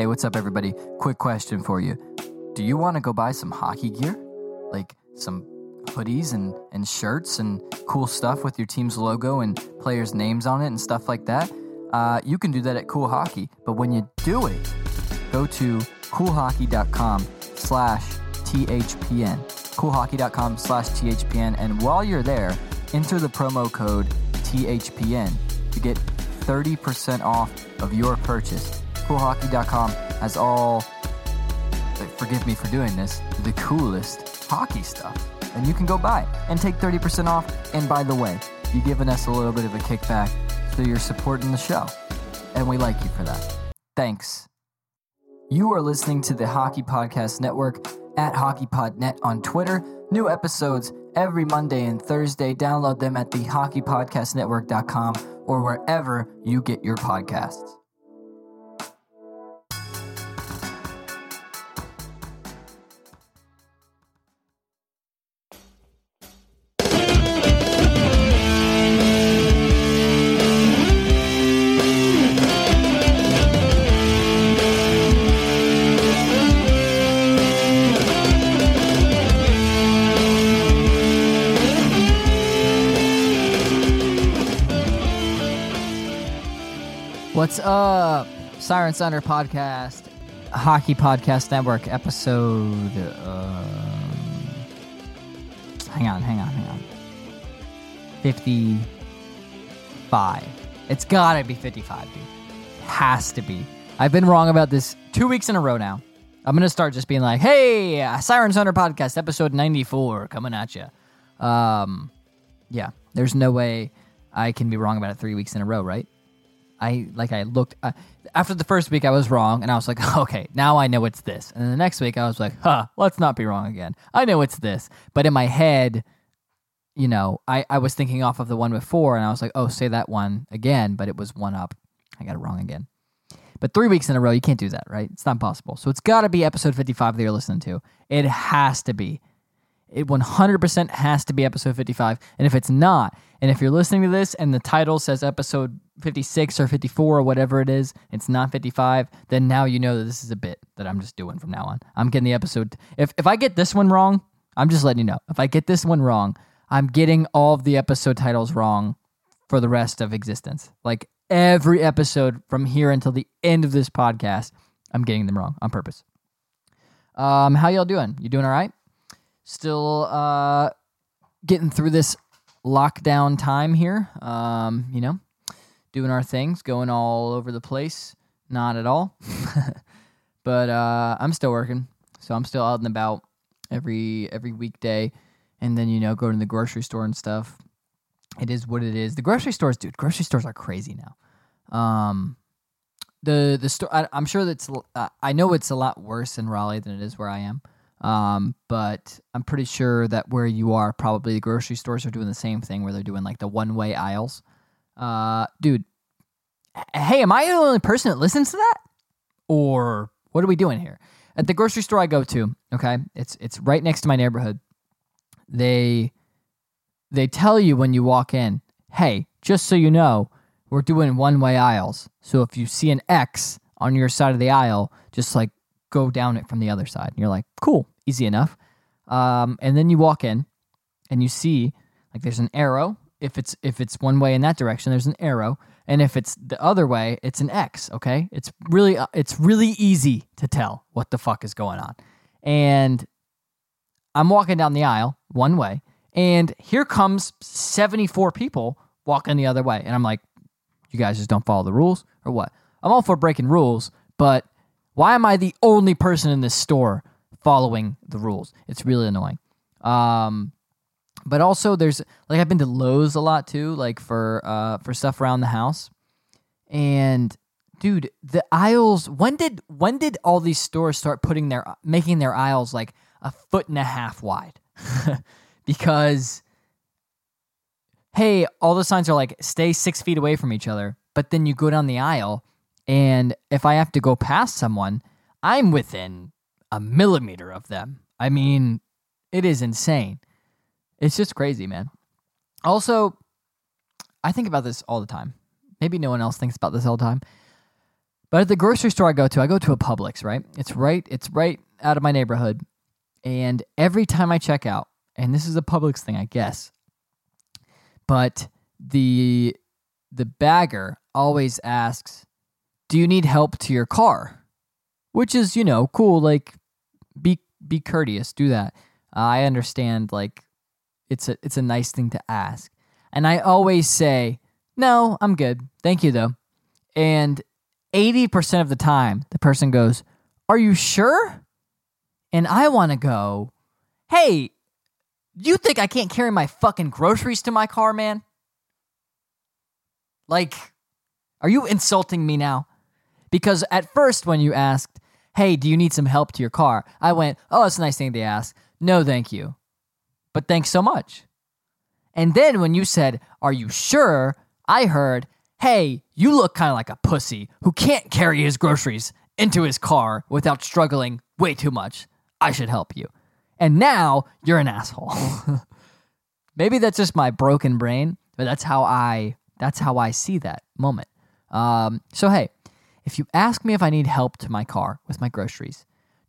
Hey, what's up, everybody? Quick question for you. Do you want to go buy some hockey gear? Like some hoodies and, and shirts and cool stuff with your team's logo and players' names on it and stuff like that? Uh, you can do that at Cool Hockey. But when you do it, go to coolhockey.com slash THPN. Coolhockey.com slash THPN. And while you're there, enter the promo code THPN to get 30% off of your purchase. CoolHockey.com has all, forgive me for doing this, the coolest hockey stuff. And you can go buy and take 30% off. And by the way, you're giving us a little bit of a kickback, so you're supporting the show. And we like you for that. Thanks. You are listening to the Hockey Podcast Network at HockeyPodNet on Twitter. New episodes every Monday and Thursday. Download them at thehockeypodcastnetwork.com or wherever you get your podcasts. What's up? Siren Sounder Podcast, Hockey Podcast Network, episode. Um, hang on, hang on, hang on. 55. It's gotta be 55, dude. It has to be. I've been wrong about this two weeks in a row now. I'm gonna start just being like, hey, Siren Sounder Podcast, episode 94, coming at you. Um, yeah, there's no way I can be wrong about it three weeks in a row, right? I like I looked uh, after the first week I was wrong and I was like okay now I know it's this. And the next week I was like huh let's not be wrong again. I know it's this. But in my head you know I I was thinking off of the one before and I was like oh say that one again but it was one up. I got it wrong again. But three weeks in a row you can't do that right? It's not possible. So it's got to be episode 55 that you're listening to. It has to be it 100% has to be episode 55 and if it's not and if you're listening to this and the title says episode 56 or 54 or whatever it is, it's not 55, then now you know that this is a bit that I'm just doing from now on. I'm getting the episode. If, if I get this one wrong, I'm just letting you know. If I get this one wrong, I'm getting all of the episode titles wrong for the rest of existence. Like every episode from here until the end of this podcast, I'm getting them wrong on purpose. Um, how y'all doing? You doing all right? Still uh, getting through this lockdown time here. Um, you know, doing our things, going all over the place. Not at all. but uh, I'm still working, so I'm still out and about every every weekday, and then you know going to the grocery store and stuff. It is what it is. The grocery stores, dude. Grocery stores are crazy now. Um, the the store. I, am sure that's. Uh, I know it's a lot worse in Raleigh than it is where I am. Um, but I'm pretty sure that where you are, probably the grocery stores are doing the same thing where they're doing like the one way aisles. Uh, dude, hey, am I the only person that listens to that? Or what are we doing here? At the grocery store I go to, okay, it's it's right next to my neighborhood. They they tell you when you walk in, hey, just so you know, we're doing one way aisles. So if you see an X on your side of the aisle, just like go down it from the other side. And you're like, cool, easy enough. Um, and then you walk in and you see like there's an arrow. If it's if it's one way in that direction, there's an arrow, and if it's the other way, it's an X. Okay, it's really uh, it's really easy to tell what the fuck is going on. And I'm walking down the aisle one way, and here comes 74 people walking the other way, and I'm like, you guys just don't follow the rules or what? I'm all for breaking rules, but why am I the only person in this store following the rules? It's really annoying. Um, but also there's like I've been to Lowe's a lot too, like for uh for stuff around the house. And dude, the aisles when did when did all these stores start putting their making their aisles like a foot and a half wide? because hey, all the signs are like stay six feet away from each other, but then you go down the aisle and if I have to go past someone, I'm within a millimeter of them. I mean, it is insane. It's just crazy, man. Also, I think about this all the time. Maybe no one else thinks about this all the time. But at the grocery store I go to, I go to a Publix, right? It's right, it's right out of my neighborhood. And every time I check out, and this is a Publix thing, I guess, but the the bagger always asks, "Do you need help to your car?" Which is, you know, cool. Like, be be courteous, do that. Uh, I understand. Like, it's a it's a nice thing to ask, and I always say, "No, I'm good, thank you, though." And eighty percent of the time, the person goes, "Are you sure?" And I want to go, "Hey, you think I can't carry my fucking groceries to my car, man?" Like, are you insulting me now? Because at first, when you asked, hey, do you need some help to your car? I went, oh, it's a nice thing to ask. No, thank you. But thanks so much. And then when you said, are you sure? I heard, hey, you look kind of like a pussy who can't carry his groceries into his car without struggling way too much. I should help you. And now you're an asshole. Maybe that's just my broken brain, but that's how I that's how I see that moment. Um, so, hey, if you ask me if I need help to my car with my groceries,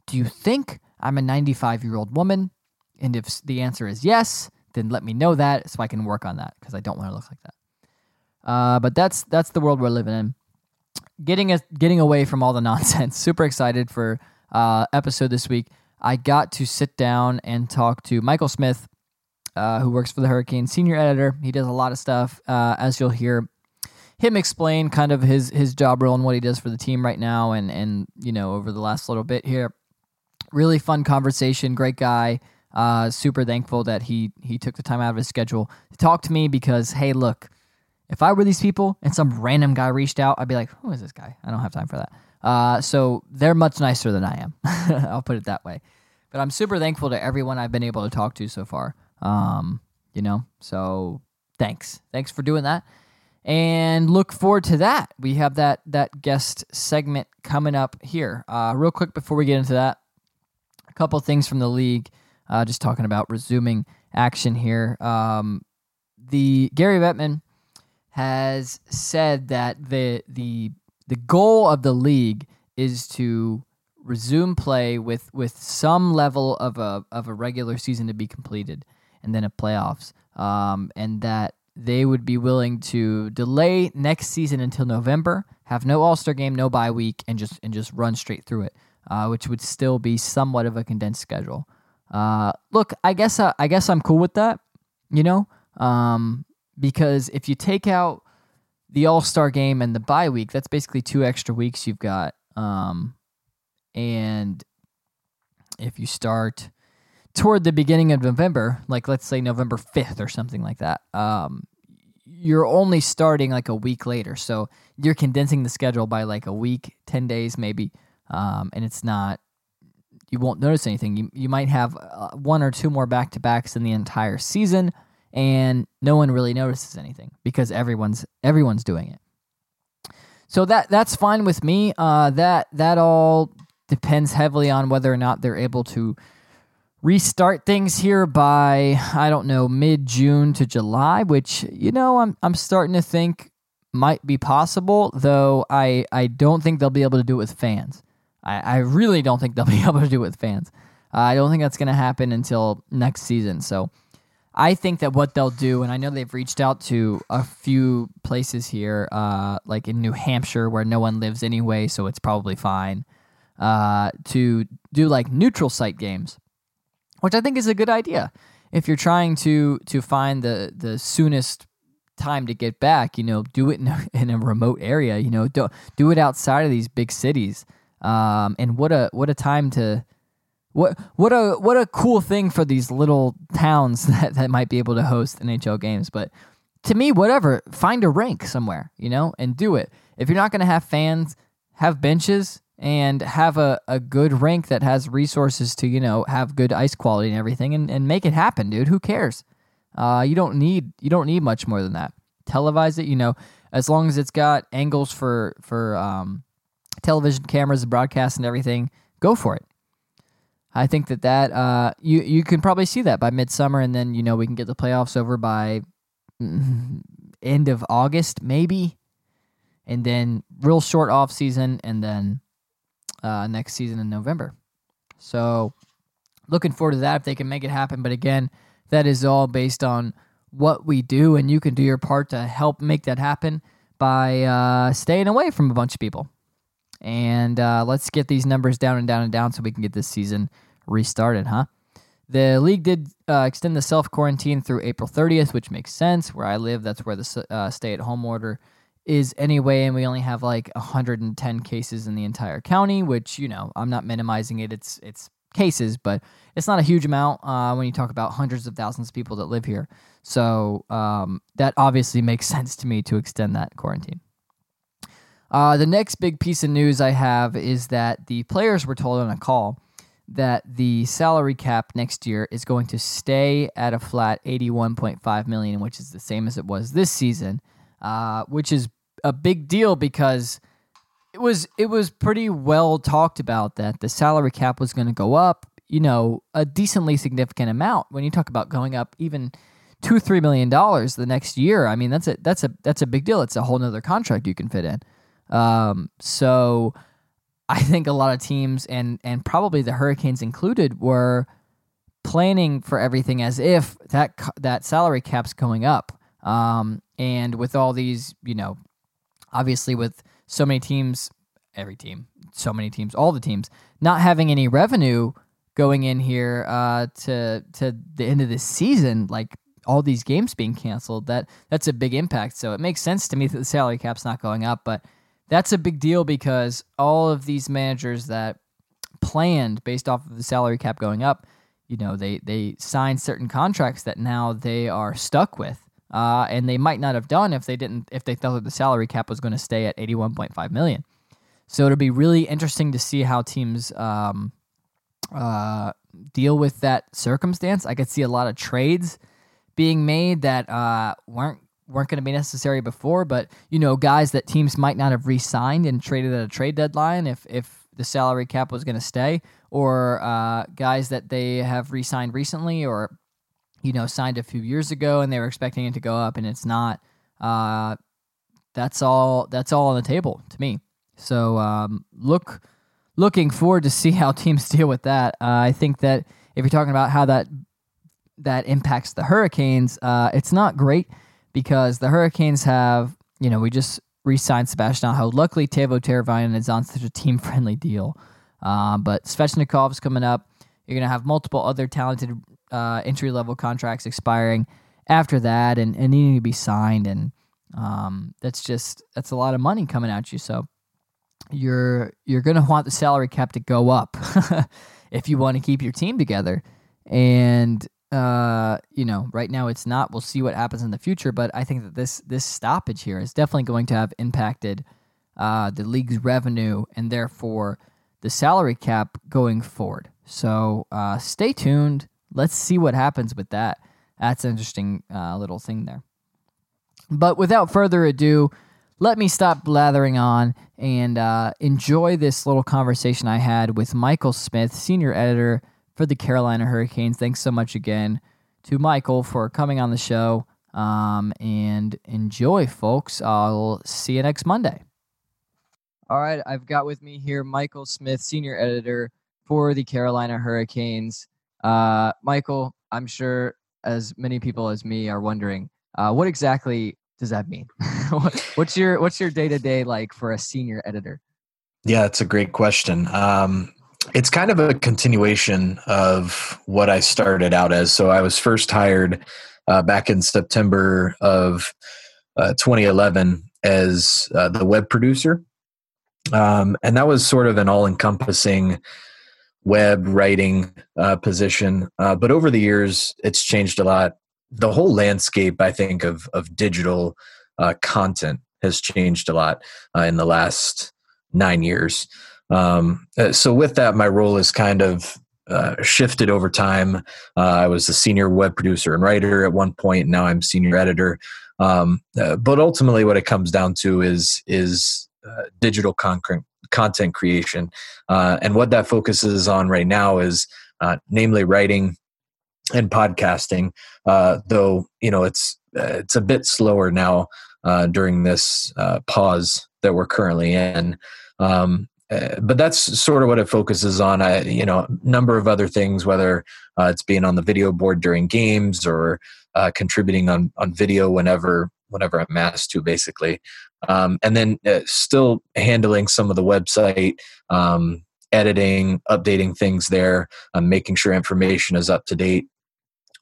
do you think I'm a 95 year old woman? And if the answer is yes, then let me know that so I can work on that because I don't want to look like that. Uh, but that's that's the world we're living in. Getting a, getting away from all the nonsense. Super excited for uh, episode this week. I got to sit down and talk to Michael Smith, uh, who works for the Hurricane, senior editor. He does a lot of stuff, uh, as you'll hear him explain kind of his his job role and what he does for the team right now, and and you know over the last little bit here. Really fun conversation, great guy. Uh, super thankful that he he took the time out of his schedule to talk to me because hey, look, if I were these people and some random guy reached out, I'd be like, who is this guy? I don't have time for that. Uh, so they're much nicer than I am. I'll put it that way. But I'm super thankful to everyone I've been able to talk to so far. Um, you know, so thanks. Thanks for doing that. And look forward to that. We have that that guest segment coming up here. Uh, real quick before we get into that, a couple things from the league. Uh, just talking about resuming action here. Um, the Gary Bettman has said that the the the goal of the league is to resume play with with some level of a of a regular season to be completed and then a playoffs, um, and that they would be willing to delay next season until November, have no All Star game, no bye week, and just and just run straight through it, uh, which would still be somewhat of a condensed schedule. Uh, look, I guess uh, I guess I'm cool with that, you know, um, because if you take out the All Star game and the bye week, that's basically two extra weeks you've got, um, and if you start toward the beginning of November, like let's say November 5th or something like that, um, you're only starting like a week later. So you're condensing the schedule by like a week, 10 days maybe. Um, and it's not, you won't notice anything. You, you might have uh, one or two more back to backs in the entire season, and no one really notices anything because everyone's everyone's doing it. So that that's fine with me. Uh, that that all depends heavily on whether or not they're able to restart things here by I don't know mid June to July, which you know I'm I'm starting to think might be possible. Though I I don't think they'll be able to do it with fans. I, I really don't think they'll be able to do it with fans. Uh, I don't think that's going to happen until next season. So I think that what they'll do, and I know they've reached out to a few places here, uh, like in New Hampshire where no one lives anyway, so it's probably fine. Uh, to do like neutral site games which I think is a good idea. If you're trying to to find the the soonest time to get back, you know, do it in a, in a remote area. You know, do do it outside of these big cities. Um, and what a what a time to what what a what a cool thing for these little towns that, that might be able to host NHL games. But to me, whatever, find a rink somewhere, you know, and do it. If you're not going to have fans, have benches, and have a, a good rink that has resources to, you know, have good ice quality and everything and, and make it happen, dude. Who cares? Uh, you don't need you don't need much more than that. Televise it, you know, as long as it's got angles for for um, television cameras, broadcast, and everything. Go for it. I think that that uh, you you can probably see that by midsummer, and then you know we can get the playoffs over by end of August, maybe and then real short off season, and then uh, next season in November. So looking forward to that if they can make it happen. But again, that is all based on what we do, and you can do your part to help make that happen by uh, staying away from a bunch of people. And uh, let's get these numbers down and down and down so we can get this season restarted, huh? The league did uh, extend the self quarantine through April 30th, which makes sense. Where I live, that's where the uh, stay at home order is anyway, and we only have like 110 cases in the entire county, which you know I'm not minimizing it. It's it's cases, but it's not a huge amount uh, when you talk about hundreds of thousands of people that live here. So um, that obviously makes sense to me to extend that quarantine. Uh, the next big piece of news I have is that the players were told on a call that the salary cap next year is going to stay at a flat 81.5 million, which is the same as it was this season, uh, which is a big deal because it was it was pretty well talked about that the salary cap was going to go up, you know, a decently significant amount. When you talk about going up even two three million dollars the next year, I mean that's a that's a that's a big deal. It's a whole nother contract you can fit in. Um, so I think a lot of teams and and probably the Hurricanes included were planning for everything as if that that salary cap's going up. Um, and with all these, you know, obviously with so many teams, every team, so many teams, all the teams not having any revenue going in here uh, to to the end of this season, like all these games being canceled, that that's a big impact. So it makes sense to me that the salary cap's not going up, but that's a big deal because all of these managers that planned based off of the salary cap going up, you know, they they signed certain contracts that now they are stuck with. Uh, and they might not have done if they didn't if they thought that the salary cap was going to stay at 81.5 million. So it'll be really interesting to see how teams um, uh, deal with that circumstance. I could see a lot of trades being made that uh, weren't weren't going to be necessary before, but you know, guys that teams might not have re-signed and traded at a trade deadline if if the salary cap was going to stay, or uh, guys that they have re-signed recently or you know signed a few years ago and they were expecting it to go up and it's not. Uh, that's all. That's all on the table to me. So um, look, looking forward to see how teams deal with that. Uh, I think that if you're talking about how that that impacts the Hurricanes, uh, it's not great because the Hurricanes have, you know, we just re-signed Sebastian Aho. Luckily, Teuvo Teravainen is on such a team-friendly deal. Uh, but Svechnikov's coming up. You're going to have multiple other talented uh, entry-level contracts expiring after that and, and needing to be signed. And um, that's just that's a lot of money coming at you. So you're you're going to want the salary cap to go up if you want to keep your team together. And uh, you know, right now it's not. We'll see what happens in the future, but I think that this this stoppage here is definitely going to have impacted uh, the league's revenue and therefore the salary cap going forward. So uh, stay tuned. Let's see what happens with that. That's an interesting uh, little thing there. But without further ado, let me stop blathering on and uh, enjoy this little conversation I had with Michael Smith, senior editor for the Carolina Hurricanes. Thanks so much again to Michael for coming on the show. Um, and enjoy, folks. I'll see you next Monday. All right, I've got with me here Michael Smith, senior editor for the Carolina Hurricanes. Uh, Michael, I'm sure as many people as me are wondering, uh, what exactly does that mean? what's your what's your day to day like for a senior editor? Yeah, it's a great question. Um, it's kind of a continuation of what I started out as. So I was first hired uh, back in September of uh, 2011 as uh, the web producer. Um, and that was sort of an all encompassing web writing uh, position. Uh, but over the years, it's changed a lot. The whole landscape, I think, of, of digital uh, content has changed a lot in the last nine years. Um, uh, so with that, my role is kind of uh, shifted over time. Uh, I was a senior web producer and writer at one point. Now I'm senior editor. Um, uh, but ultimately, what it comes down to is is uh, digital content content creation, uh, and what that focuses on right now is namely writing and podcasting. though you know it's it's a bit slower now during this pause that we're currently in. Um, uh, but that's sort of what it focuses on. I, you know, a number of other things, whether uh, it's being on the video board during games or uh, contributing on on video whenever whenever I'm asked to, basically, um, and then uh, still handling some of the website. Um, editing updating things there um, making sure information is up to date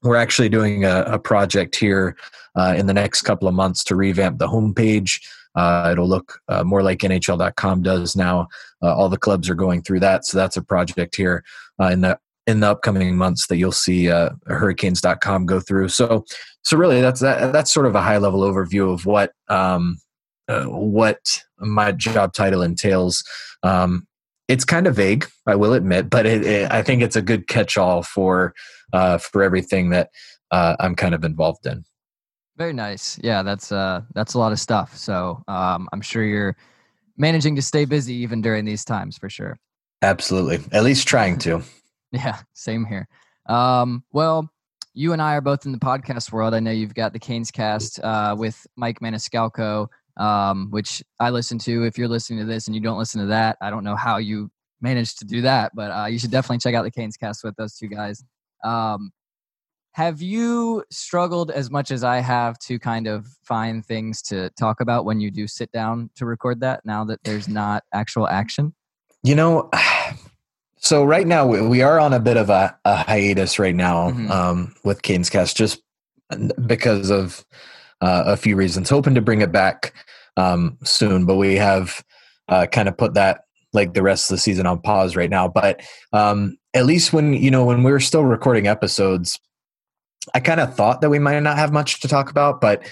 we're actually doing a, a project here uh, in the next couple of months to revamp the homepage. Uh, it'll look uh, more like NHL.com does now. Uh, all the clubs are going through that, so that's a project here uh, in the in the upcoming months that you'll see uh, Hurricanes.com go through. So, so really, that's that, that's sort of a high level overview of what um, what my job title entails. Um, it's kind of vague, I will admit, but it, it, I think it's a good catch-all for uh, for everything that uh, I'm kind of involved in. Very nice. Yeah, that's uh, that's a lot of stuff. So um, I'm sure you're managing to stay busy even during these times for sure. Absolutely, at least trying to. yeah, same here. Um, well, you and I are both in the podcast world. I know you've got the Canes Cast uh, with Mike Maniscalco, um, which I listen to. If you're listening to this and you don't listen to that, I don't know how you managed to do that, but uh, you should definitely check out the Canes Cast with those two guys. Um, have you struggled as much as I have to kind of find things to talk about when you do sit down to record that now that there's not actual action? You know, so right now we are on a bit of a, a hiatus right now mm-hmm. um, with Canes Cast just because of uh, a few reasons. Hoping to bring it back um, soon, but we have uh, kind of put that like the rest of the season on pause right now. But um, at least when you know when we were still recording episodes, I kind of thought that we might not have much to talk about, but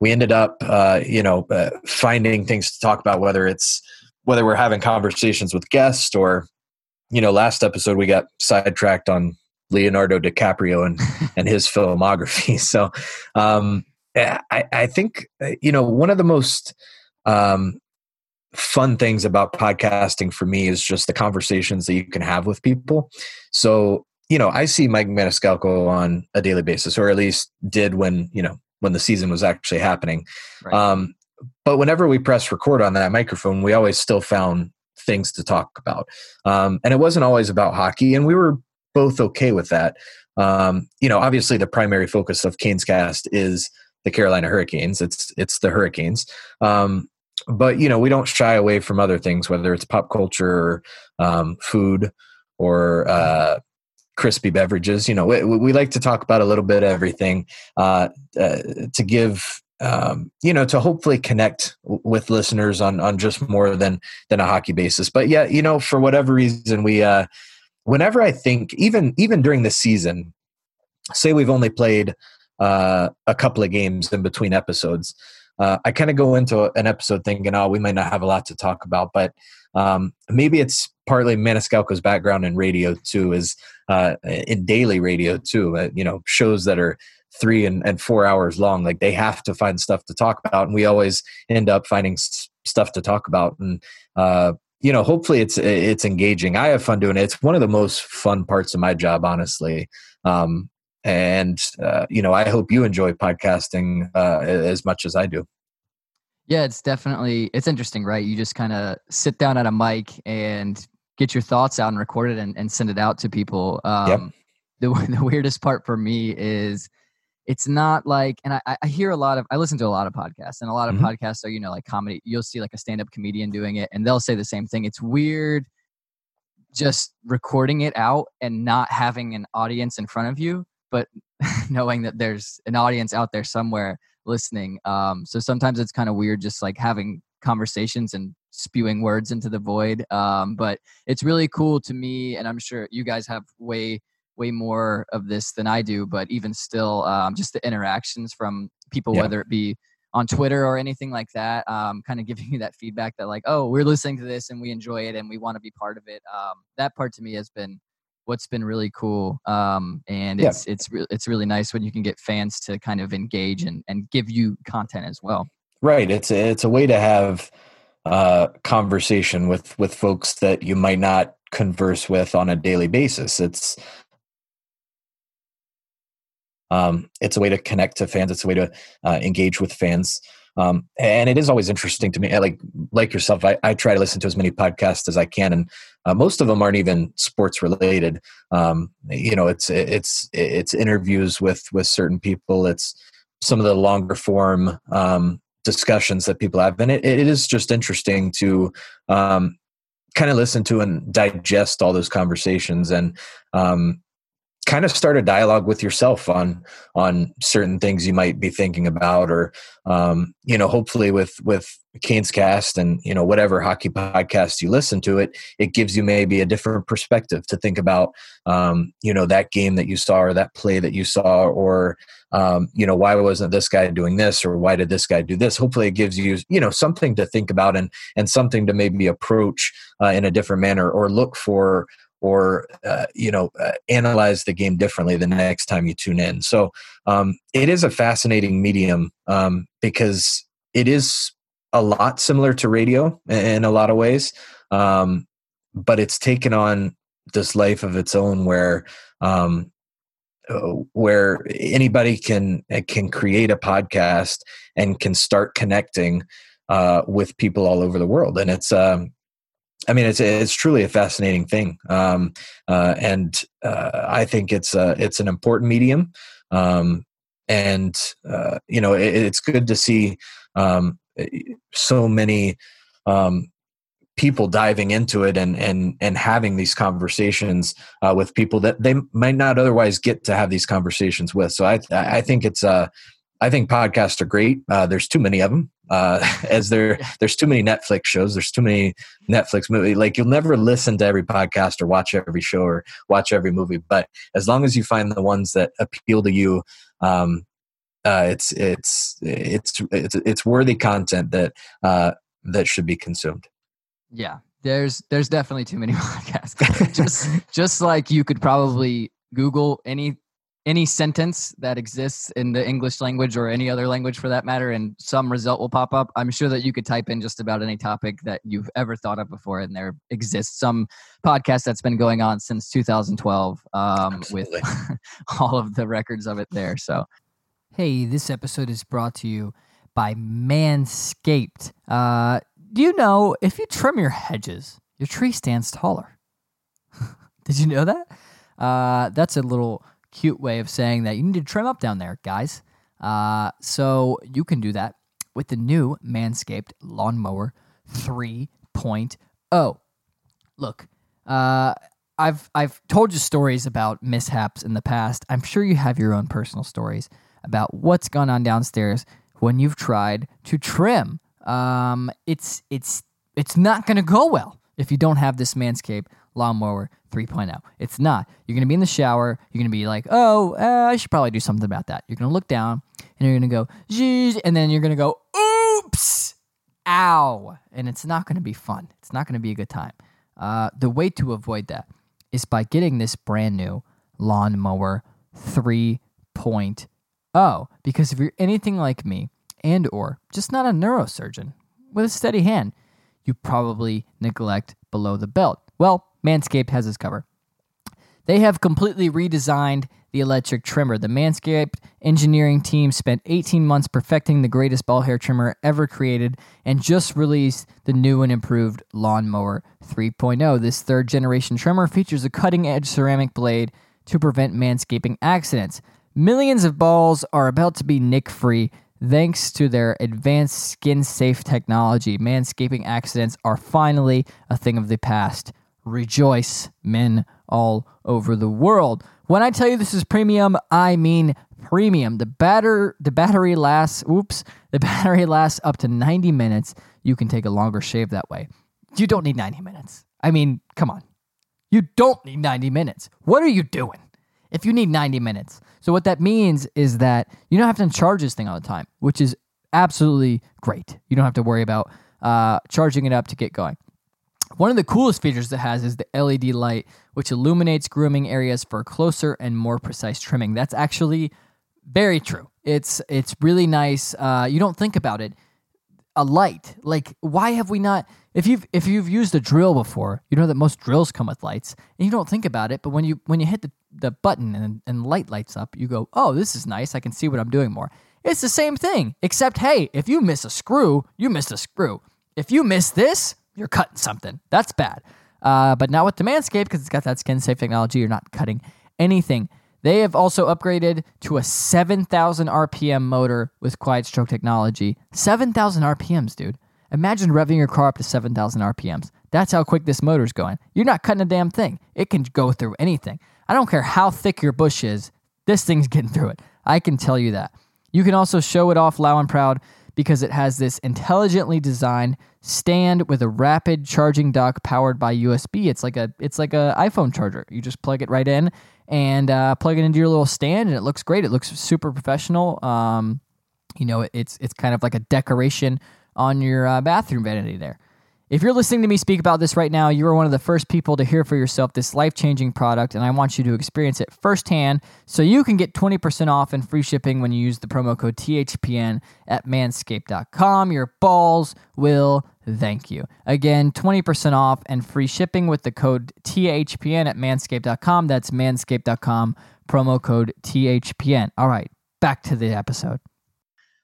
we ended up uh, you know uh, finding things to talk about, whether it's whether we're having conversations with guests or you know last episode we got sidetracked on Leonardo DiCaprio and and his filmography. So um, I, I think uh, you know one of the most um, fun things about podcasting for me is just the conversations that you can have with people. So, you know, I see Mike Maniscalco on a daily basis, or at least did when, you know, when the season was actually happening. Right. Um, but whenever we press record on that microphone, we always still found things to talk about. Um, and it wasn't always about hockey, and we were both okay with that. Um, you know, obviously the primary focus of Canes Cast is the Carolina Hurricanes. It's it's the Hurricanes. Um, but you know we don't shy away from other things whether it's pop culture or um, food or uh, crispy beverages you know we, we, like to talk about a little bit of everything uh, uh, to give um, you know to hopefully connect with listeners on on just more than than a hockey basis but yeah you know for whatever reason we uh whenever i think even even during the season say we've only played uh a couple of games in between episodes uh, I kind of go into an episode thinking, oh, we might not have a lot to talk about, but um, maybe it's partly Maniscalco's background in radio too, is uh, in daily radio too. Uh, you know, shows that are three and, and four hours long, like they have to find stuff to talk about, and we always end up finding s- stuff to talk about. And uh, you know, hopefully it's it's engaging. I have fun doing it. It's one of the most fun parts of my job, honestly. Um, and uh, you know i hope you enjoy podcasting uh, as much as i do. Yeah it's definitely it's interesting right? You just kind of sit down at a mic and get your thoughts out and record it and, and send it out to people. Um, yep. the, the weirdest part for me is it's not like and I, I hear a lot of i listen to a lot of podcasts and a lot of mm-hmm. podcasts are you know like comedy you'll see like a stand-up comedian doing it and they'll say the same thing. It's weird just recording it out and not having an audience in front of you but knowing that there's an audience out there somewhere listening. Um, so sometimes it's kind of weird just like having conversations and spewing words into the void. Um, but it's really cool to me, and I'm sure you guys have way way more of this than I do. But even still, um, just the interactions from people, yeah. whether it be on Twitter or anything like that, um, kind of giving you that feedback that like, oh, we're listening to this and we enjoy it and we want to be part of it. Um, that part to me has been what's been really cool. Um, and it's yeah. it's re- it's really nice when you can get fans to kind of engage and, and give you content as well. Right. It's a, it's a way to have uh, conversation with with folks that you might not converse with on a daily basis. It's um, it's a way to connect to fans. It's a way to uh, engage with fans. Um, and it is always interesting to me. Like like yourself, I, I try to listen to as many podcasts as I can, and uh, most of them aren't even sports related. Um, you know, it's it's it's interviews with with certain people. It's some of the longer form um, discussions that people have, and it, it is just interesting to um, kind of listen to and digest all those conversations and um, kind of start a dialogue with yourself on on certain things you might be thinking about or um, you know hopefully with with Canes Cast and you know whatever hockey podcast you listen to it it gives you maybe a different perspective to think about um, you know that game that you saw or that play that you saw or um, you know why wasn't this guy doing this or why did this guy do this? Hopefully it gives you you know something to think about and and something to maybe approach uh, in a different manner or look for or uh, you know uh, analyze the game differently the next time you tune in. So um, it is a fascinating medium um, because it is a lot similar to radio in a lot of ways um, but it's taken on this life of its own where um, uh, where anybody can uh, can create a podcast and can start connecting uh, with people all over the world. And it's um, I mean, it's it's truly a fascinating thing, um, uh, and uh, I think it's uh, it's an important medium, um, and uh, you know, it, it's good to see um, so many um, people diving into it and and and having these conversations uh, with people that they might not otherwise get to have these conversations with. So I I think it's uh, I think podcasts are great. Uh, there's too many of them. Uh, as there, there's too many Netflix shows. There's too many Netflix movies. Like you'll never listen to every podcast or watch every show or watch every movie. But as long as you find the ones that appeal to you, um, uh, it's, it's it's it's it's worthy content that uh, that should be consumed. Yeah, there's there's definitely too many podcasts. just just like you could probably Google any any sentence that exists in the English language or any other language for that matter, and some result will pop up. I'm sure that you could type in just about any topic that you've ever thought of before, and there exists some podcast that's been going on since 2012 um, with all of the records of it there. So, hey, this episode is brought to you by Manscaped. Uh, do you know if you trim your hedges, your tree stands taller? Did you know that? Uh, that's a little cute way of saying that you need to trim up down there, guys. Uh, so you can do that with the new Manscaped Lawnmower 3.0. Look, uh, I've I've told you stories about mishaps in the past. I'm sure you have your own personal stories about what's gone on downstairs when you've tried to trim. Um, it's it's it's not going to go well if you don't have this Manscaped lawnmower 3.0. It's not. You're going to be in the shower. You're going to be like, oh, uh, I should probably do something about that. You're going to look down and you're going to go, Zzzz, and then you're going to go, oops, ow. And it's not going to be fun. It's not going to be a good time. Uh, the way to avoid that is by getting this brand new lawnmower 3.0. Because if you're anything like me and or just not a neurosurgeon with a steady hand, you probably neglect below the belt. Well, Manscaped has his cover. They have completely redesigned the electric trimmer. The Manscaped engineering team spent 18 months perfecting the greatest ball hair trimmer ever created and just released the new and improved Lawnmower 3.0. This third generation trimmer features a cutting edge ceramic blade to prevent manscaping accidents. Millions of balls are about to be nick free thanks to their advanced skin safe technology. Manscaping accidents are finally a thing of the past. Rejoice, men all over the world. When I tell you this is premium, I mean premium. The batter the battery lasts oops, the battery lasts up to 90 minutes. You can take a longer shave that way. You don't need 90 minutes. I mean, come on. You don't need 90 minutes. What are you doing? If you need 90 minutes. So what that means is that you don't have to charge this thing all the time, which is absolutely great. You don't have to worry about uh, charging it up to get going. One of the coolest features it has is the LED light, which illuminates grooming areas for closer and more precise trimming. That's actually very true. It's it's really nice. Uh, you don't think about it. A light, like why have we not? If you've if you've used a drill before, you know that most drills come with lights, and you don't think about it. But when you when you hit the, the button and and light lights up, you go, oh, this is nice. I can see what I'm doing more. It's the same thing, except hey, if you miss a screw, you missed a screw. If you miss this, you're cutting something. That's bad. Uh, but not with the Manscaped because it's got that skin safe technology. You're not cutting anything. They have also upgraded to a 7,000 RPM motor with quiet stroke technology. 7,000 RPMs, dude. Imagine revving your car up to 7,000 RPMs. That's how quick this motor's going. You're not cutting a damn thing. It can go through anything. I don't care how thick your bush is, this thing's getting through it. I can tell you that. You can also show it off loud and proud because it has this intelligently designed stand with a rapid charging dock powered by USB. It's like a it's like a iPhone charger. You just plug it right in and uh, plug it into your little stand, and it looks great. It looks super professional. Um, you know, it's it's kind of like a decoration on your uh, bathroom vanity there. If you're listening to me speak about this right now, you are one of the first people to hear for yourself this life changing product, and I want you to experience it firsthand so you can get 20% off and free shipping when you use the promo code THPN at manscaped.com. Your balls will thank you. Again, 20% off and free shipping with the code THPN at manscaped.com. That's manscaped.com, promo code THPN. All right, back to the episode.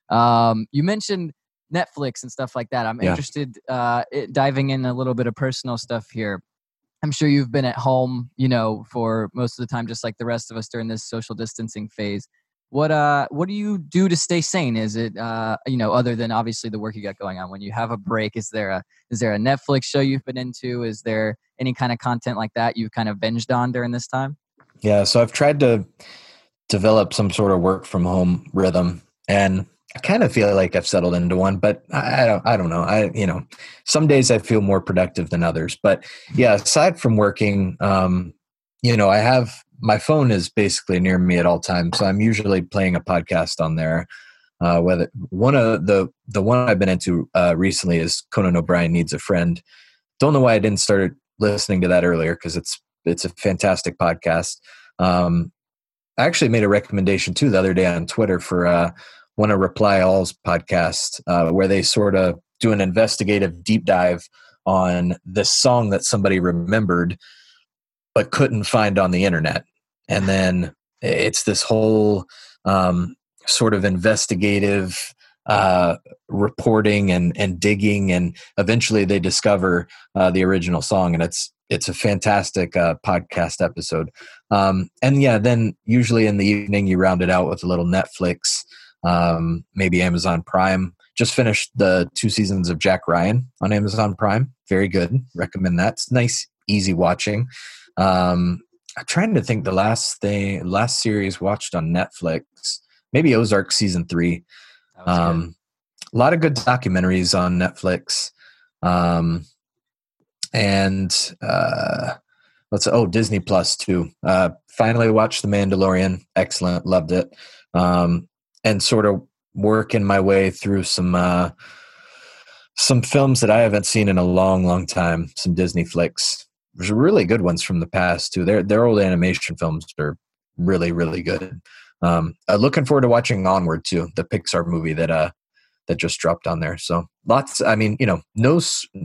Um, you mentioned Netflix and stuff like that. I'm yeah. interested uh, diving in a little bit of personal stuff here. I'm sure you've been at home, you know, for most of the time, just like the rest of us during this social distancing phase. What uh, what do you do to stay sane? Is it uh, you know, other than obviously the work you got going on? When you have a break, is there a is there a Netflix show you've been into? Is there any kind of content like that you've kind of binged on during this time? Yeah, so I've tried to develop some sort of work from home rhythm, and I kind of feel like I've settled into one, but I, don't. I don't know. I you know, some days I feel more productive than others. But yeah, aside from working, um, you know, I have my phone is basically near me at all times, so I'm usually playing a podcast on there. Uh, whether one of the the one I've been into uh, recently is Conan O'Brien needs a friend. Don't know why I didn't start listening to that earlier because it's it's a fantastic podcast. Um, I actually made a recommendation too the other day on Twitter for uh, one of Reply All's podcast uh, where they sort of do an investigative deep dive on this song that somebody remembered but couldn't find on the internet. And then it's this whole um, sort of investigative uh, reporting and, and digging, and eventually they discover uh, the original song, and it's it's a fantastic uh, podcast episode. Um, and yeah, then usually in the evening you round it out with a little Netflix um, maybe Amazon Prime. Just finished the two seasons of Jack Ryan on Amazon Prime. Very good. Recommend that. It's nice, easy watching. Um, I'm trying to think the last thing, last series watched on Netflix. Maybe Ozark season three. Um, a lot of good documentaries on Netflix. Um, and uh, let's oh Disney Plus too. Uh, finally watched The Mandalorian. Excellent, loved it. Um, and sort of working my way through some uh, some films that I haven't seen in a long, long time. Some Disney flicks. There's really good ones from the past too. Their their old animation films are really, really good. Um, uh, looking forward to watching Onward too, the Pixar movie that uh that just dropped on there. So lots. I mean, you know, no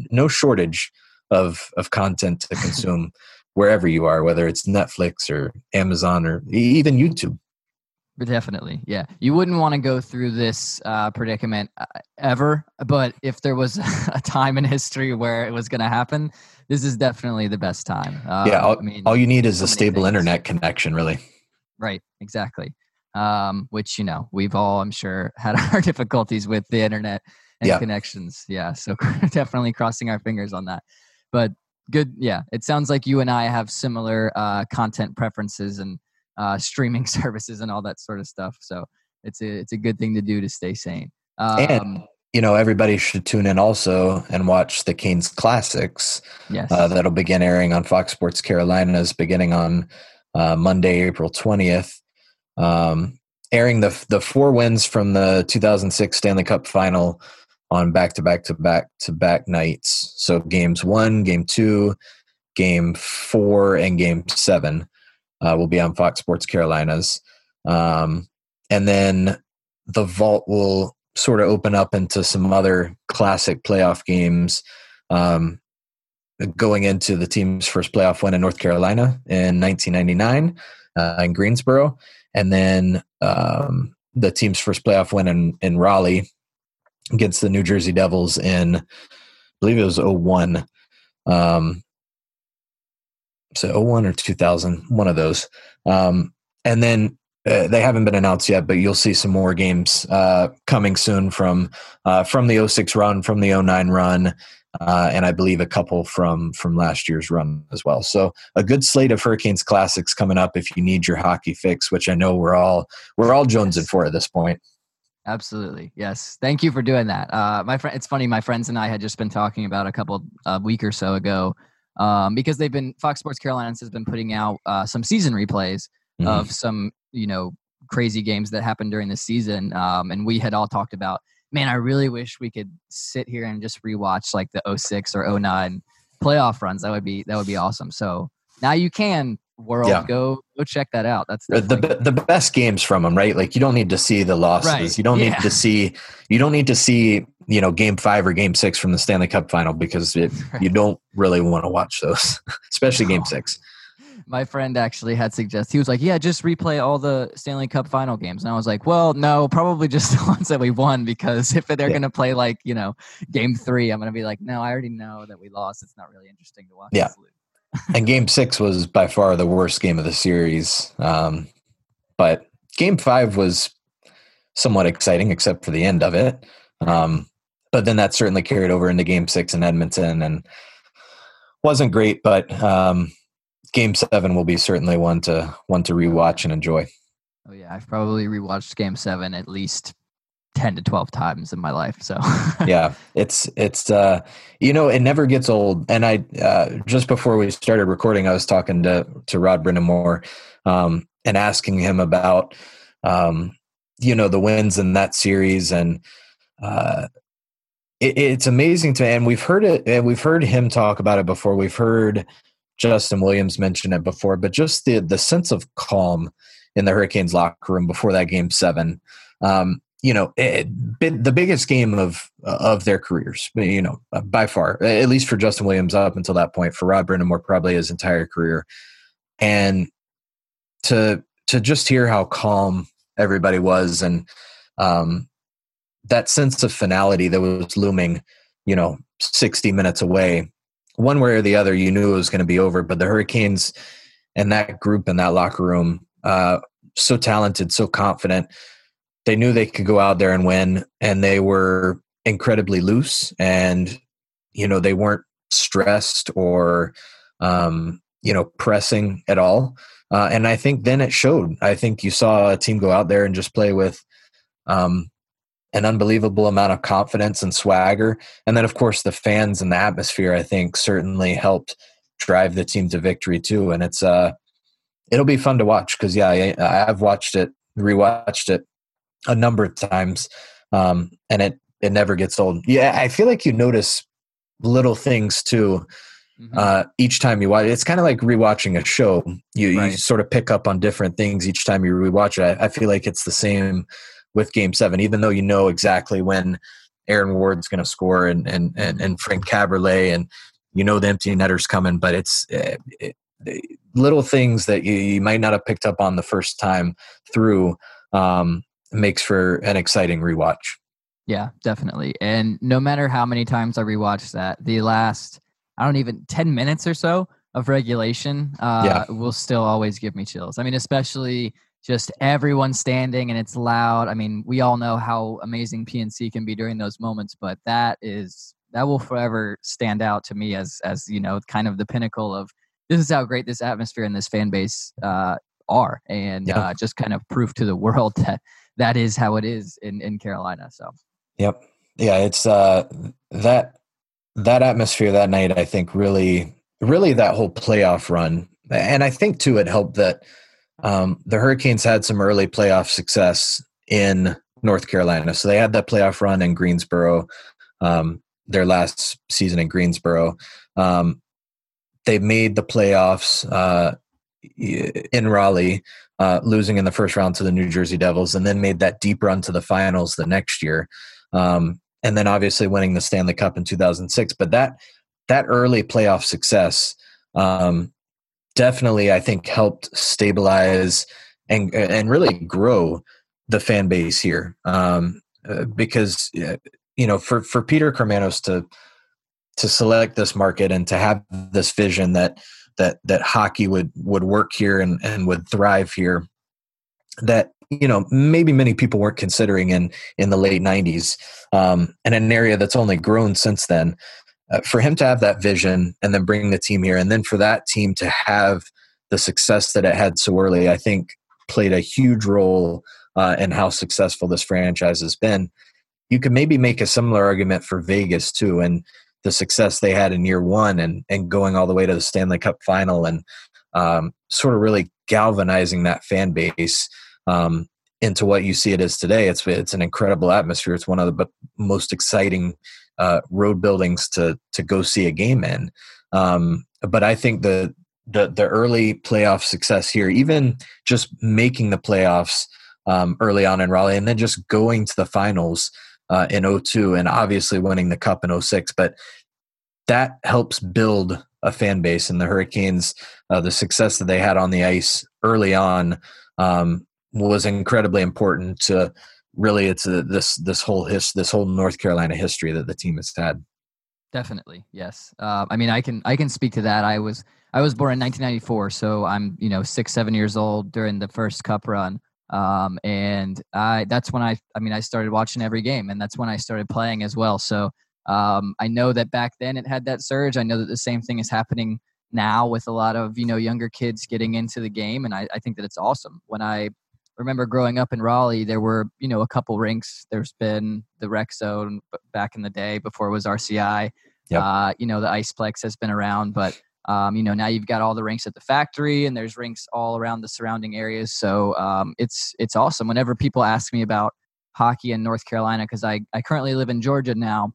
no shortage of of content to consume wherever you are, whether it's Netflix or Amazon or even YouTube. Definitely, yeah. You wouldn't want to go through this uh, predicament uh, ever, but if there was a time in history where it was going to happen, this is definitely the best time. Um, yeah, all, I mean, all you need is a stable things. internet connection, really. Right, exactly. Um, which you know we've all, I'm sure, had our difficulties with the internet and yeah. connections. Yeah, so definitely crossing our fingers on that. But good, yeah. It sounds like you and I have similar uh, content preferences and uh, streaming services and all that sort of stuff. So it's a it's a good thing to do to stay sane. Um, and you know everybody should tune in also and watch the Canes Classics. Yes, uh, that'll begin airing on Fox Sports Carolinas beginning on uh, Monday, April twentieth. Um, airing the the four wins from the 2006 Stanley Cup Final on back to back to back to back nights. So games one, game two, game four, and game seven uh, will be on Fox Sports Carolinas. Um, and then the vault will sort of open up into some other classic playoff games um, going into the team's first playoff win in North Carolina in 1999 uh, in Greensboro. And then um, the team's first playoff win in, in Raleigh against the New Jersey Devils in, I believe it was 01. Um, so 01 or 2000, one of those. Um, and then uh, they haven't been announced yet, but you'll see some more games uh, coming soon from uh, from the 06 run, from the 09 run, uh, and I believe a couple from from last year's run as well. So a good slate of Hurricanes classics coming up if you need your hockey fix, which I know we're all we're all jonesing for at this point. Absolutely, yes. Thank you for doing that. Uh, my friend, it's funny. My friends and I had just been talking about a couple a week or so ago um, because they've been Fox Sports Carolinas has been putting out uh, some season replays mm-hmm. of some you know crazy games that happened during the season, um, and we had all talked about. Man, I really wish we could sit here and just rewatch like the 06 or 09 playoff runs. That would be that would be awesome. So now you can world yeah. go go check that out that's the the best games from them right like you don't need to see the losses right. you don't yeah. need to see you don't need to see you know game five or game six from the stanley cup final because it, right. you don't really want to watch those especially game six. My friend actually had suggested he was like yeah just replay all the stanley cup final games. And i was like well no probably just the ones that we won because if they're yeah. going to play like you know game three i'm going to be like no i already know that we lost. It's not really interesting to watch yeah. and game six was by far the worst game of the series um, but game five was somewhat exciting except for the end of it. Um, but then that certainly carried over into game six in edmonton and wasn't great but um, game seven will be certainly one to one to rewatch and enjoy. Oh yeah, I've probably rewatched game seven at least 10 to 12 times in my life so yeah it's it's uh you know it never gets old and i uh just before we started recording i was talking to to rod brind'amour um and asking him about um you know the wins in that series and uh it, it's amazing to me, and we've heard it and we've heard him talk about it before we've heard Justin Williams mention it before, but just the the sense of calm in the Hurricanes locker room before that game seven. Um, you know, it, it, the biggest game of of their careers. You know, by far, at least for Justin Williams up until that point. For Rod Brind'amour, probably his entire career, and to to just hear how calm everybody was and um, that sense of finality that was looming, you know, 60 minutes away one way or the other, you knew it was going to be over. But the Hurricanes and that group in that locker room, uh, so talented, so confident, they knew they could go out there and win, and they were incredibly loose, and you know they weren't stressed or um, you know pressing at all. Uh, and I think then it showed. I think you saw a team go out there and just play with um, an unbelievable amount of confidence and swagger. And then, of course, the fans and the atmosphere, I think, certainly helped drive the team to victory too. And it's uh, it'll be fun to watch because yeah, I, I've watched it, rewatched it a number of times, um, and it it never gets old. Yeah, I feel like you notice little things too. Mm-hmm. Uh, each time you watch it, it's kind of like rewatching a show. You, right. you sort of pick up on different things each time you rewatch it. I, I feel like it's the same with game seven, even though you know exactly when Aaron Ward's going to score and, and, and, and Frank Kaberle and you know the empty netter's coming, but it's it, eh, it, little things that you, you, might not have picked up on the first time through um, makes for an exciting rewatch. Yeah, definitely. And no matter how many times I rewatch that, the last I don't even ten minutes or so of regulation uh, yeah. will still always give me chills. I mean, especially just everyone standing and it's loud. I mean, we all know how amazing PNC can be during those moments, but that is that will forever stand out to me as as you know, kind of the pinnacle of this is how great this atmosphere and this fan base uh, are, and yep. uh, just kind of proof to the world that that is how it is in in Carolina. So, yep, yeah, it's uh, that that atmosphere that night. I think really, really that whole playoff run, and I think too it helped that um, the Hurricanes had some early playoff success in North Carolina. So they had that playoff run in Greensboro, um, their last season in Greensboro. Um, they made the playoffs uh, in Raleigh, uh, losing in the first round to the New Jersey Devils, and then made that deep run to the finals the next year. Um, and then obviously winning the Stanley Cup in 2006. But that that early playoff success um, definitely I think helped stabilize and and really grow the fan base here. Um, uh, because uh, you know for for Peter Karmanos to to select this market and to have this vision that that that hockey would would work here and and would thrive here that you know maybe many people weren't considering in in the late 90s um, and an area that's only grown since then uh, for him to have that vision and then bring the team here and then for that team to have the success that it had so early i think played a huge role uh, in how successful this franchise has been you could maybe make a similar argument for vegas too and the success they had in year one and and going all the way to the stanley cup final and um, sort of really galvanizing that fan base um, into what you see it as today. It's it's an incredible atmosphere. It's one of the most exciting uh, road buildings to to go see a game in. Um, but I think the the the early playoff success here, even just making the playoffs um, early on in Raleigh, and then just going to the finals uh, in 02 and obviously winning the cup in 06, but that helps build a fan base and the Hurricanes, uh, the success that they had on the ice early on um, was incredibly important to really it's a, this this whole his this whole North Carolina history that the team has had. Definitely, yes. Uh, I mean, I can I can speak to that. I was I was born in 1994, so I'm you know six seven years old during the first Cup run, um, and I that's when I I mean I started watching every game, and that's when I started playing as well. So um, I know that back then it had that surge. I know that the same thing is happening now with a lot of you know younger kids getting into the game, and I, I think that it's awesome. When I remember growing up in Raleigh, there were you know a couple rinks. There's been the Rec Zone back in the day before it was RCI. Yep. Uh, you know the Iceplex has been around, but um, you know now you've got all the rinks at the factory, and there's rinks all around the surrounding areas. So um, it's it's awesome. Whenever people ask me about hockey in North Carolina, because I I currently live in Georgia now,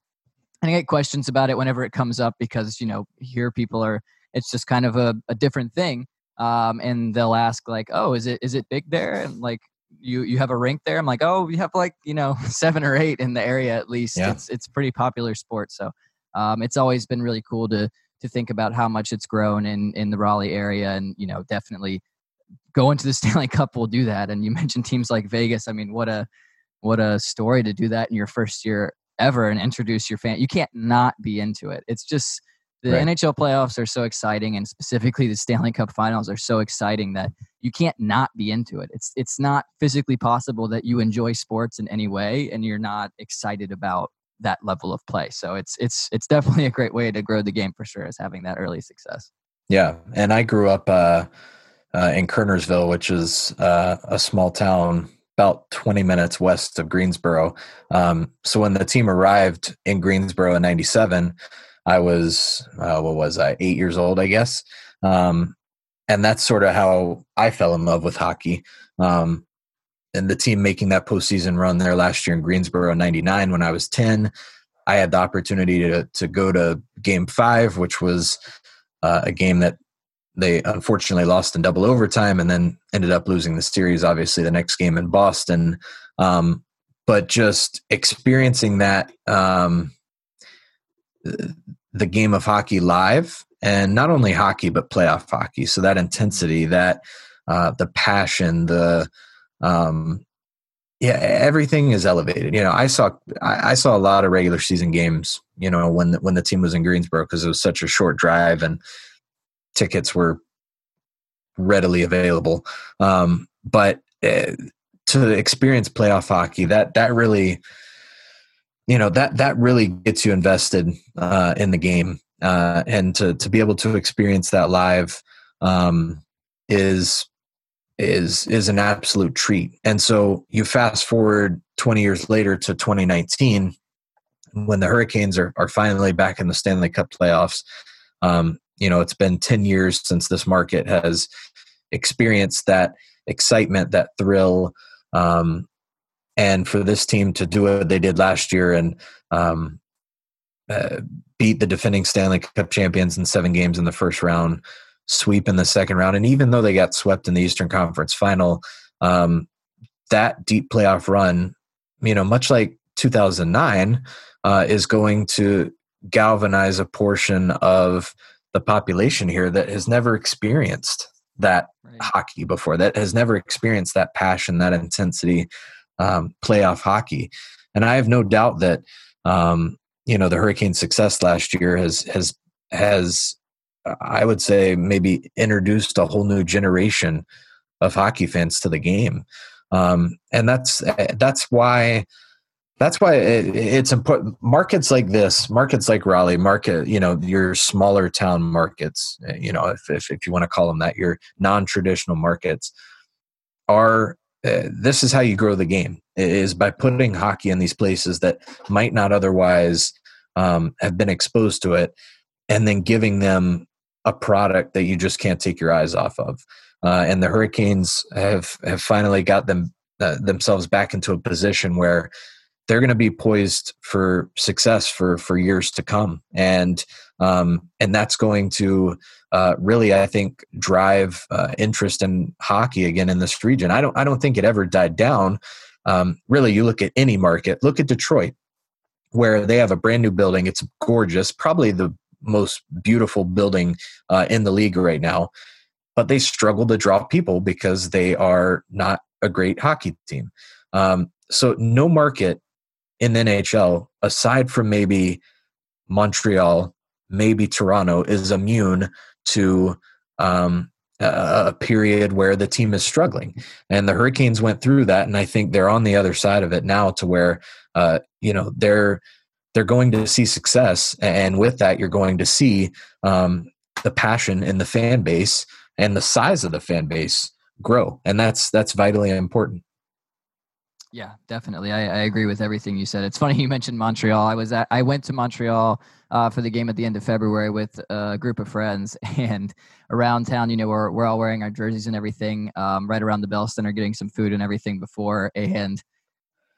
and I get questions about it whenever it comes up because you know here people are it's just kind of a, a different thing um, and they'll ask like, "Oh, is it is it big there?" And like, you you have a rink there? I'm like, "Oh, we have like you know seven or eight in the area at least. Yeah. It's it's pretty popular sport." So um, it's always been really cool to to think about how much it's grown in in the Raleigh area, and you know definitely going to the Stanley Cup will do that. And you mentioned teams like Vegas. I mean, what a what a story to do that in your first year ever and introduce your fan. You can't not be into it. It's just the right. NHL playoffs are so exciting, and specifically the Stanley Cup Finals are so exciting that you can't not be into it. It's it's not physically possible that you enjoy sports in any way and you're not excited about that level of play. So it's it's it's definitely a great way to grow the game for sure, is having that early success. Yeah, and I grew up uh, uh, in Kernersville, which is uh, a small town about 20 minutes west of Greensboro. Um, so when the team arrived in Greensboro in '97 I was uh, what was I eight years old, I guess, um, and that's sort of how I fell in love with hockey. Um, and the team making that postseason run there last year in Greensboro '99 when I was ten, I had the opportunity to to go to Game Five, which was uh, a game that they unfortunately lost in double overtime, and then ended up losing the series. Obviously, the next game in Boston. Um, but just experiencing that um, the game of hockey live and not only hockey but playoff hockey. So that intensity that uh, the passion the um, yeah everything is elevated. You know i saw I, I, saw a lot of regular season games you know when the, when the team was in greensboro because it was such a short drive and tickets were readily available. Um, but uh, to experience playoff hockey that that really you know that that really gets you invested uh, in the game, uh, and to to be able to experience that live um, is is is an absolute treat. And so you fast forward 20 years later to 2019, when the Hurricanes are are finally back in the Stanley Cup playoffs. Um, you know, it's been 10 years since this market has experienced that excitement, that thrill, um, and for this team to do what they did last year and um, uh, beat the defending Stanley Cup champions in seven games in the first round, sweep in the second round, and even though they got swept in the Eastern Conference Final, um, that deep playoff run, you know, much like 2009, uh, is going to galvanize a portion of the population here that has never experienced that right. hockey before, that has never experienced that passion, that intensity, um, playoff hockey. And I have no doubt that um, you know the Hurricanes' success last year has has has I would say maybe introduced a whole new generation of hockey fans to the game, um, and that's that's why that's why it, it's important. Markets like this, markets like Raleigh, market you know your smaller town markets, you know if if, if you want to call them that, your non-traditional markets are. Uh, this is how you grow the game is by putting hockey in these places that might not otherwise um, have been exposed to it and then giving them a product that you just can't take your eyes off of. Uh, and the Hurricanes have have finally got them uh, themselves back into a position where they're going to be poised for success for for years to come, and um, and that's going to uh, really, I think, drive uh, interest in hockey again in this region. I don't I don't think it ever died down. Um, really, you look at any market. Look at Detroit, where they have a brand new building. It's gorgeous, probably the most beautiful building uh, in the league right now. But they struggle to draw people because they are not a great hockey team. Um, so no market in the NHL, aside from maybe Montreal, maybe Toronto, is immune to um, a, period where the team is struggling. And the Hurricanes went through that, and I think they're on the other side of it now, to where uh, you know they're they're going to see success. And with that you're going to see um, the passion in the fan base and the size of the fan base grow. And that's that's vitally important yeah definitely. I, I agree with everything you said. It's funny you mentioned montreal. I was at i went to montreal uh, for the game at the end of february with a group of friends and around town you know we're, we're all wearing our jerseys and everything um, right around the bell center getting some food and everything before and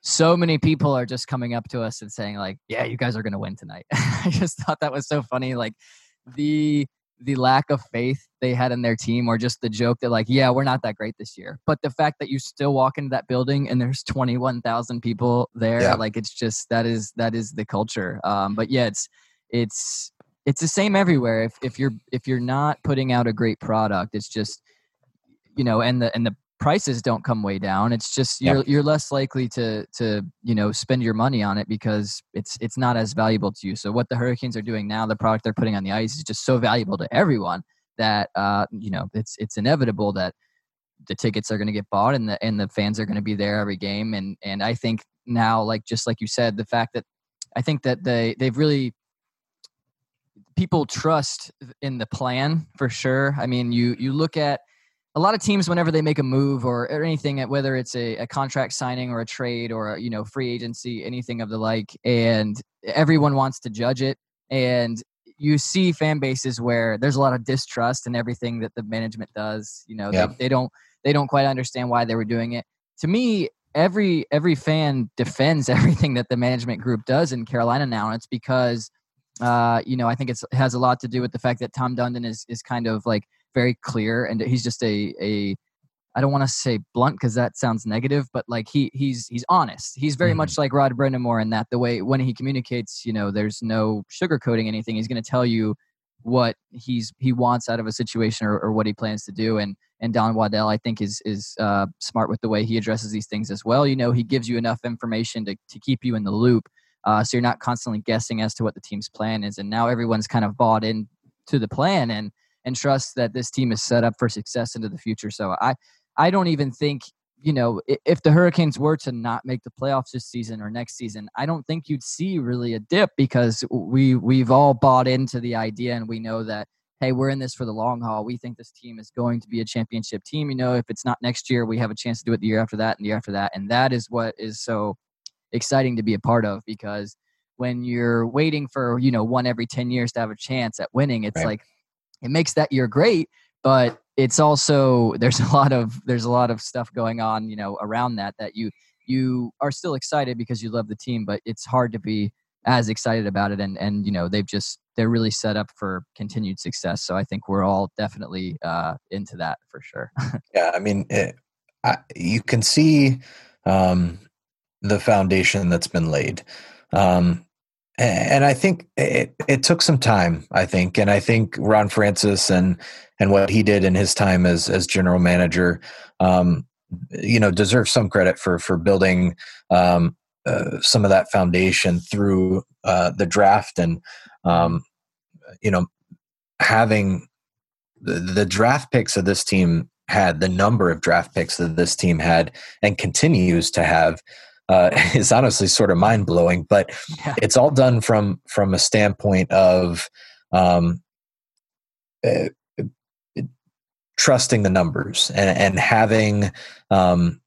so many people are just coming up to us and saying like yeah you guys are going to win tonight. I just thought that was so funny like the the lack of faith they had in their team or just the joke that like yeah we're not that great this year. But the fact that you still walk into that building and there's 21,000 people there yeah. like it's just that is that is the culture. Um but yeah it's it's it's the same everywhere. If if you're if you're not putting out a great product it's just you know and the and the prices don't come way down it's just you're yep. you're less likely to to you know spend your money on it because it's it's not as valuable to you. So what the hurricanes are doing now the product they're putting on the ice is just so valuable to everyone that uh you know it's it's inevitable that the tickets are going to get bought and the and the fans are going to be there every game. And and I think now like just like you said the fact that I think that they they've really people trust in the plan for sure. I mean you you look at a lot of teams whenever they make a move or, or anything whether it's a, a, contract signing or a trade or a, you know free agency anything of the like and everyone wants to judge it and you see fan bases where there's a lot of distrust in everything that the management does you know yeah. they, they don't they don't quite understand why they were doing it to me every every fan defends everything that the management group does in carolina now and it's because uh, you know i think it has a lot to do with the fact that tom dundon is is kind of like very clear and he's just a a I don't want to say blunt because that sounds negative, but like he he's he's honest. He's very mm-hmm. much like Rod Brind'Amour in that the way when he communicates, you know, there's no sugarcoating anything. He's going to tell you what he's he wants out of a situation or, or, what he plans to do. And and Don Waddell, I think, is is uh, smart with the way he addresses these things as well. You know, he gives you enough information to to keep you in the loop, uh, so you're not constantly guessing as to what the team's plan is. And now everyone's kind of bought in to the plan and and trust that this team is set up for success into the future. So I I don't even think you know if the Hurricanes were to not make the playoffs this season or next season, I don't think you'd see really a dip because we we've all bought into the idea and we know that hey we're in this for the long haul. We think this team is going to be a championship team. You know if it's not next year, we have a chance to do it the year after that and the year after that, and that is what is so exciting to be a part of because when you're waiting for you know one every 10 years to have a chance at winning it's right. like it makes that year great but it's also there's a lot of there's a lot of stuff going on you know around that that you you are still excited because you love the team but it's hard to be as excited about it. And and you know they've just they're really set up for continued success. So i think we're all definitely uh into that for sure. Yeah i mean it, I, you can see um the foundation that's been laid. Um and I think it, it took some time. I think, and I think Ron Francis and and what he did in his time as as general manager, um, you know, deserves some credit for for building um, uh, some of that foundation through uh, the draft and um, you know having the, the draft picks of this team had the number of draft picks that this team had and continues to have uh, is honestly sort of mind blowing. But yeah. it's all done from from a standpoint of um, uh, trusting the numbers and, and having um,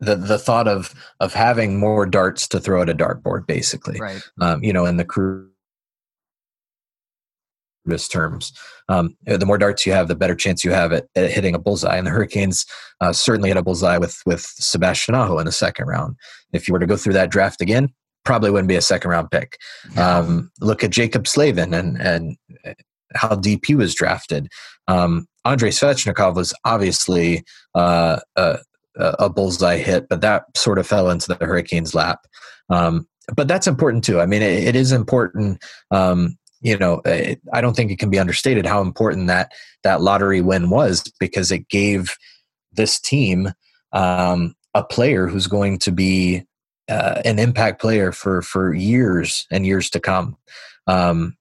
the the thought of of having more darts to throw at a dartboard, basically. Right. Um, you know, in the crew terms. Um, the more darts you have, the better chance you have at, at hitting a bullseye. And the Hurricanes uh, certainly hit a bullseye with with Sebastian Aho in the second round. If you were to go through that draft again, probably wouldn't be a second round pick. Um, look at Jaccob Slavin and and uh, how deep he was drafted. Um, Andrei Svechnikov was obviously uh, a, a, bullseye hit, but that sort of fell into the Hurricanes' lap. Um, but that's important too. I mean, it, it is important um, you know, I don't think it can be understated how important that that lottery win was because it gave this team um, a player who's going to be uh, an impact player for for years and years to come. Um,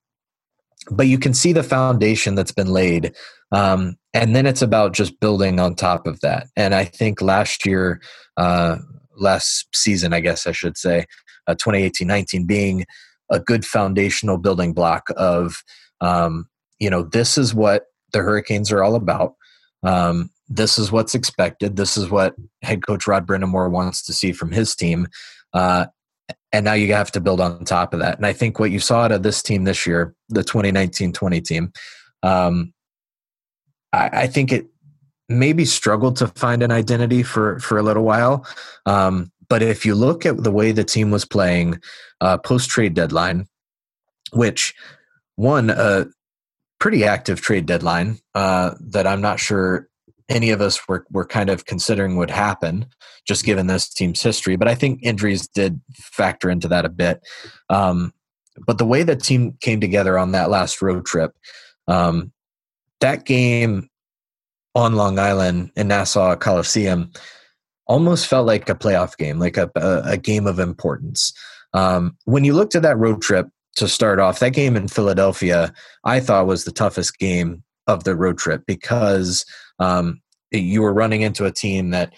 but you can see the foundation that's been laid, um, and then it's about just building on top of that. And I think last year, uh, last season, I guess I should say, uh, 2018-19 being a good foundational building block of um, you know this is what the hurricanes are all about. Um, this is what's expected. This is what head coach rod brind'amour wants to see from his team. Uh, and now you have to build on top of that. And i think what you saw out of this team this year the 2019-20 team um, I, I, think it maybe struggled to find an identity for for a little while. Um, but if you look at the way the team was playing uh, post trade deadline, which one a pretty active trade deadline uh, that I'm not sure any of us were were kind of considering would happen, just given this team's history. But I think injuries did factor into that a bit. Um, but the way the team came together on that last road trip, um, that game on Long Island in Nassau Coliseum almost felt like a playoff game, like a, a, game of importance. Um, when you looked at that road trip to start off, that game in Philadelphia, I thought was the toughest game of the road trip because um, you were running into a team that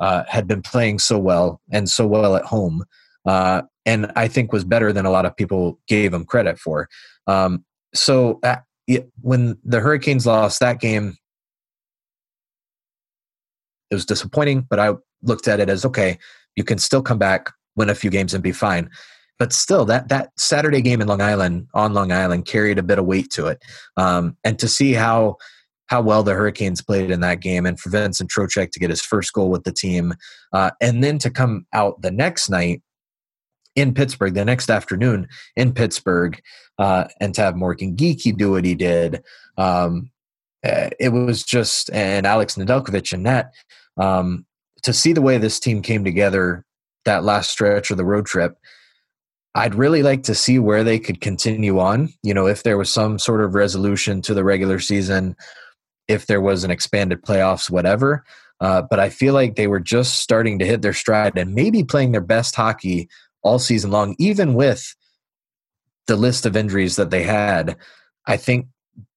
uh, had been playing so well and so well at home, uh, and I think was better than a lot of people gave them credit for. Um, so uh, when the Hurricanes lost that game, it was disappointing, but I looked at it as okay, you can still come back, win a few games, and be fine. But still, that that Saturday game in Long Island on Long Island carried a bit of weight to it, um, and to see how how well the Hurricanes played in that game, and for Vincent Trocheck to get his first goal with the team, uh, and then to come out the next night in Pittsburgh, the next afternoon in Pittsburgh, uh, and to have Morgan Geekie do what he did, um, eh, it was just and Alex Nedeljkovic and that, Um, to see the way this team came together that last stretch of the road trip, I'd really like to see where they could continue on. You know, if there was some sort of resolution to the regular season, if there was an expanded playoffs, whatever. Uh, but I feel like they were just starting to hit their stride and maybe playing their best hockey all season long, even with the list of injuries that they had. I think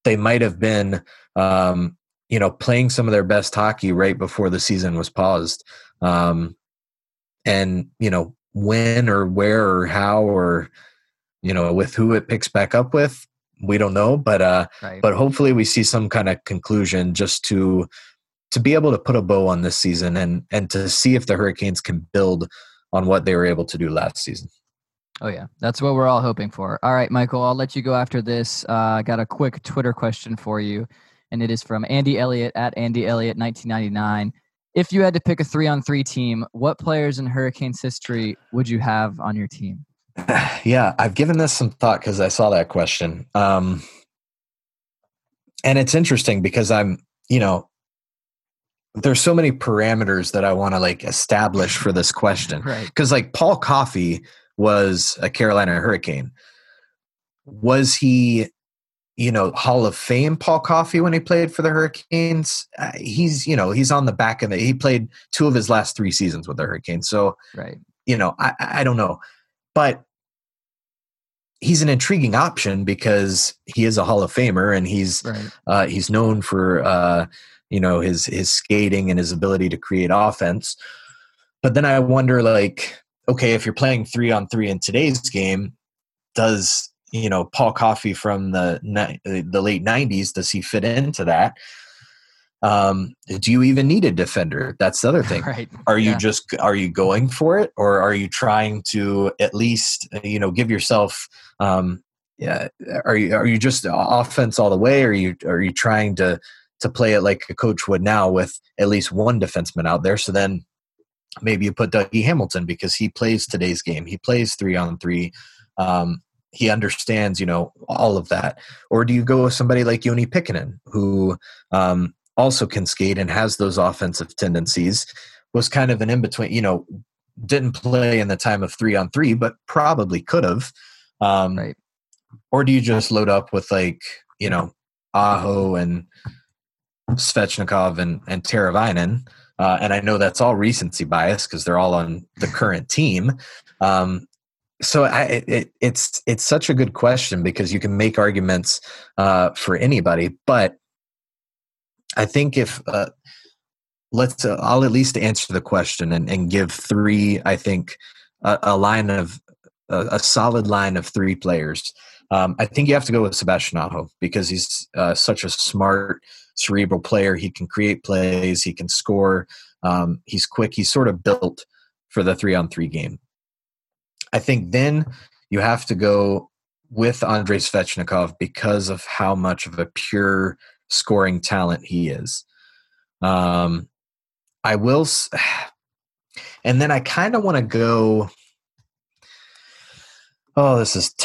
they might have been um, you know, playing some of their best hockey right before the season was paused. Um, and, you know, when or where or how or, you know, with who it picks back up with, we don't know. But, uh, right. but hopefully we see some kind of conclusion just to, to be able to put a bow on this season and, and to see if the Hurricanes can build on what they were able to do last season. Oh yeah, that's what we're all hoping for. All right, Michael, I'll let you go after this. Uh, I got a quick Twitter question for you and it is from Andy Elliott at Andy Elliott 1999. If you had to pick a three on three team, what players in Hurricanes history would you have on your team? Yeah, I've given this some thought because I saw that question. Um, and it's interesting because I'm, you know, there's so many parameters that I want to like establish for this question. Right. Because like Paul Coffey was a Carolina Hurricane. Was he you know, Hall of Fame Paul Coffey when he played for the Hurricanes. Uh, he's, you know, he's on the back of it. He played two of his last three seasons with the Hurricanes. So, right. you know, I, I don't know. But he's an intriguing option because he is a Hall of Famer and he's Right. uh, he's known for uh, you know his his skating and his ability to create offense. But then I wonder, like, okay, if you're playing three on three in today's game, does you know Paul Coffey from the the late '90s does he fit into that? Um, do you even need a defender? That's the other thing Right. are you Yeah. just are you going for it or are you trying to at least you know give yourself um yeah are you are you just offense all the way or are you are you trying to to play it like a coach would now with at least one defenseman out there so then maybe you put Dougie Hamilton because he plays today's game he plays 3 on 3 um he understands you know all of that or do you go with somebody like Joni Pitkanen who um also can skate and has those offensive tendencies was kind of an in between, you know, didn't play in the time of three on three, but probably could have. Um, Right. Or do you just load up with like, you know, Aho and Svechnikov and, and Teravainen? Uh, and I know that's all recency bias because they're all on the current team. Um, so I, it, it's it's such a good question because you can make arguments uh, for anybody, but I think if uh, let's, uh, I'll at least answer the question and, and give three. I think a, a line of a, a solid line of three players. Um, I think you have to go with Sebastian Aho because he's uh, such a smart, cerebral player. He can create plays. He can score. Um, he's quick. He's sort of built for the three on three game. I think then you have to go with Andrei Svechnikov because of how much of a pure scoring talent he is. Um, I will, and then I kind of want to go. Oh, this is